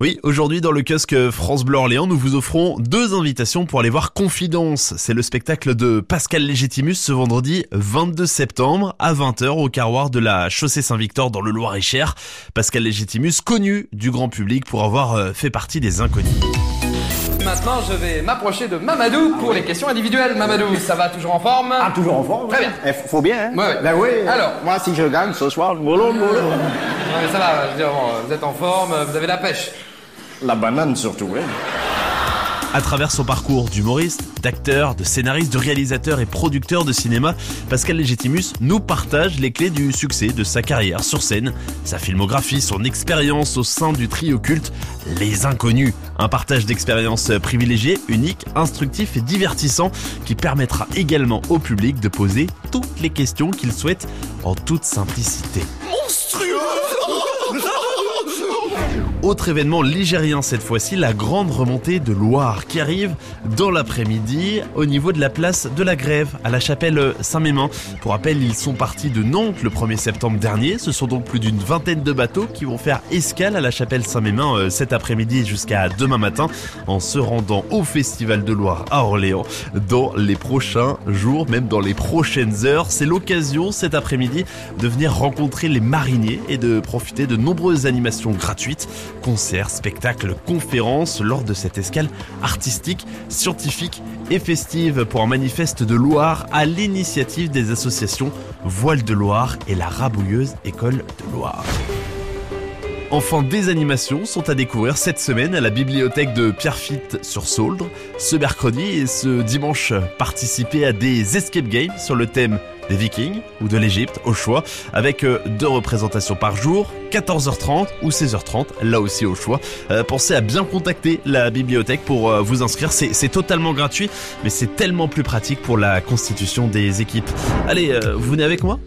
Oui, aujourd'hui dans le kiosque France Bleu Orléans, nous vous offrons deux invitations pour aller voir Confidence. C'est le spectacle de Pascal Légitimus ce vendredi 22 septembre à 20h au carroir de la chaussée Saint-Victor dans le Loir-et-Cher. Pascal Légitimus, connu du grand public pour avoir euh, fait partie des inconnus. Maintenant, je vais m'approcher de Mamadou pour les questions individuelles. Mamadou, ça va toujours en forme? Ah, toujours en forme Très bien. Eh, faut bien, hein Ouais, ouais. Ben oui. Alors. Moi, si je gagne ce soir, boulot, boulot. Non, mais ça va, je veux dire, bon, vous êtes en forme, vous avez la pêche. La banane surtout, hein. À travers son parcours d'humoriste, d'acteur, de scénariste, de réalisateur et producteur de cinéma, Pascal Légitimus nous partage les clés du succès de sa carrière sur scène, sa filmographie, son expérience au sein du trio culte Les Inconnus. Un partage d'expériences privilégiées, unique, instructif et divertissant qui permettra également au public de poser toutes les questions qu'il souhaite en toute simplicité. Autre événement ligérien cette fois-ci, la grande remontée de Loire qui arrive dans l'après-midi au niveau de la place de la Grève à la chapelle Saint-Mémin. Pour rappel, ils sont partis de Nantes le 1er septembre dernier. Ce sont donc plus d'une vingtaine de bateaux qui vont faire escale à la chapelle Saint-Mémin euh, cet après-midi jusqu'à demain matin en se rendant au Festival de Loire à Orléans dans les prochains jours, même dans les prochaines heures. C'est l'occasion cet après-midi de venir rencontrer les mariniers et de profiter de nombreuses animations gratuites concerts, spectacles, conférences lors de cette escale artistique, scientifique et festive pour un manifeste de Loire à l'initiative des associations Voile de Loire et la Rabouilleuse École de Loire. Enfin, des animations sont à découvrir cette semaine à la bibliothèque de Pierrefitte sur Sauldre. Ce mercredi et ce dimanche, participez à des escape games sur le thème des Vikings ou de l'Égypte au choix, avec euh, deux représentations par jour, 14h30 ou 16h30, là aussi au choix. Euh, pensez à bien contacter la bibliothèque pour euh, vous inscrire, c'est totalement gratuit, mais c'est tellement plus pratique pour la constitution des équipes. Allez, vous venez avec moi?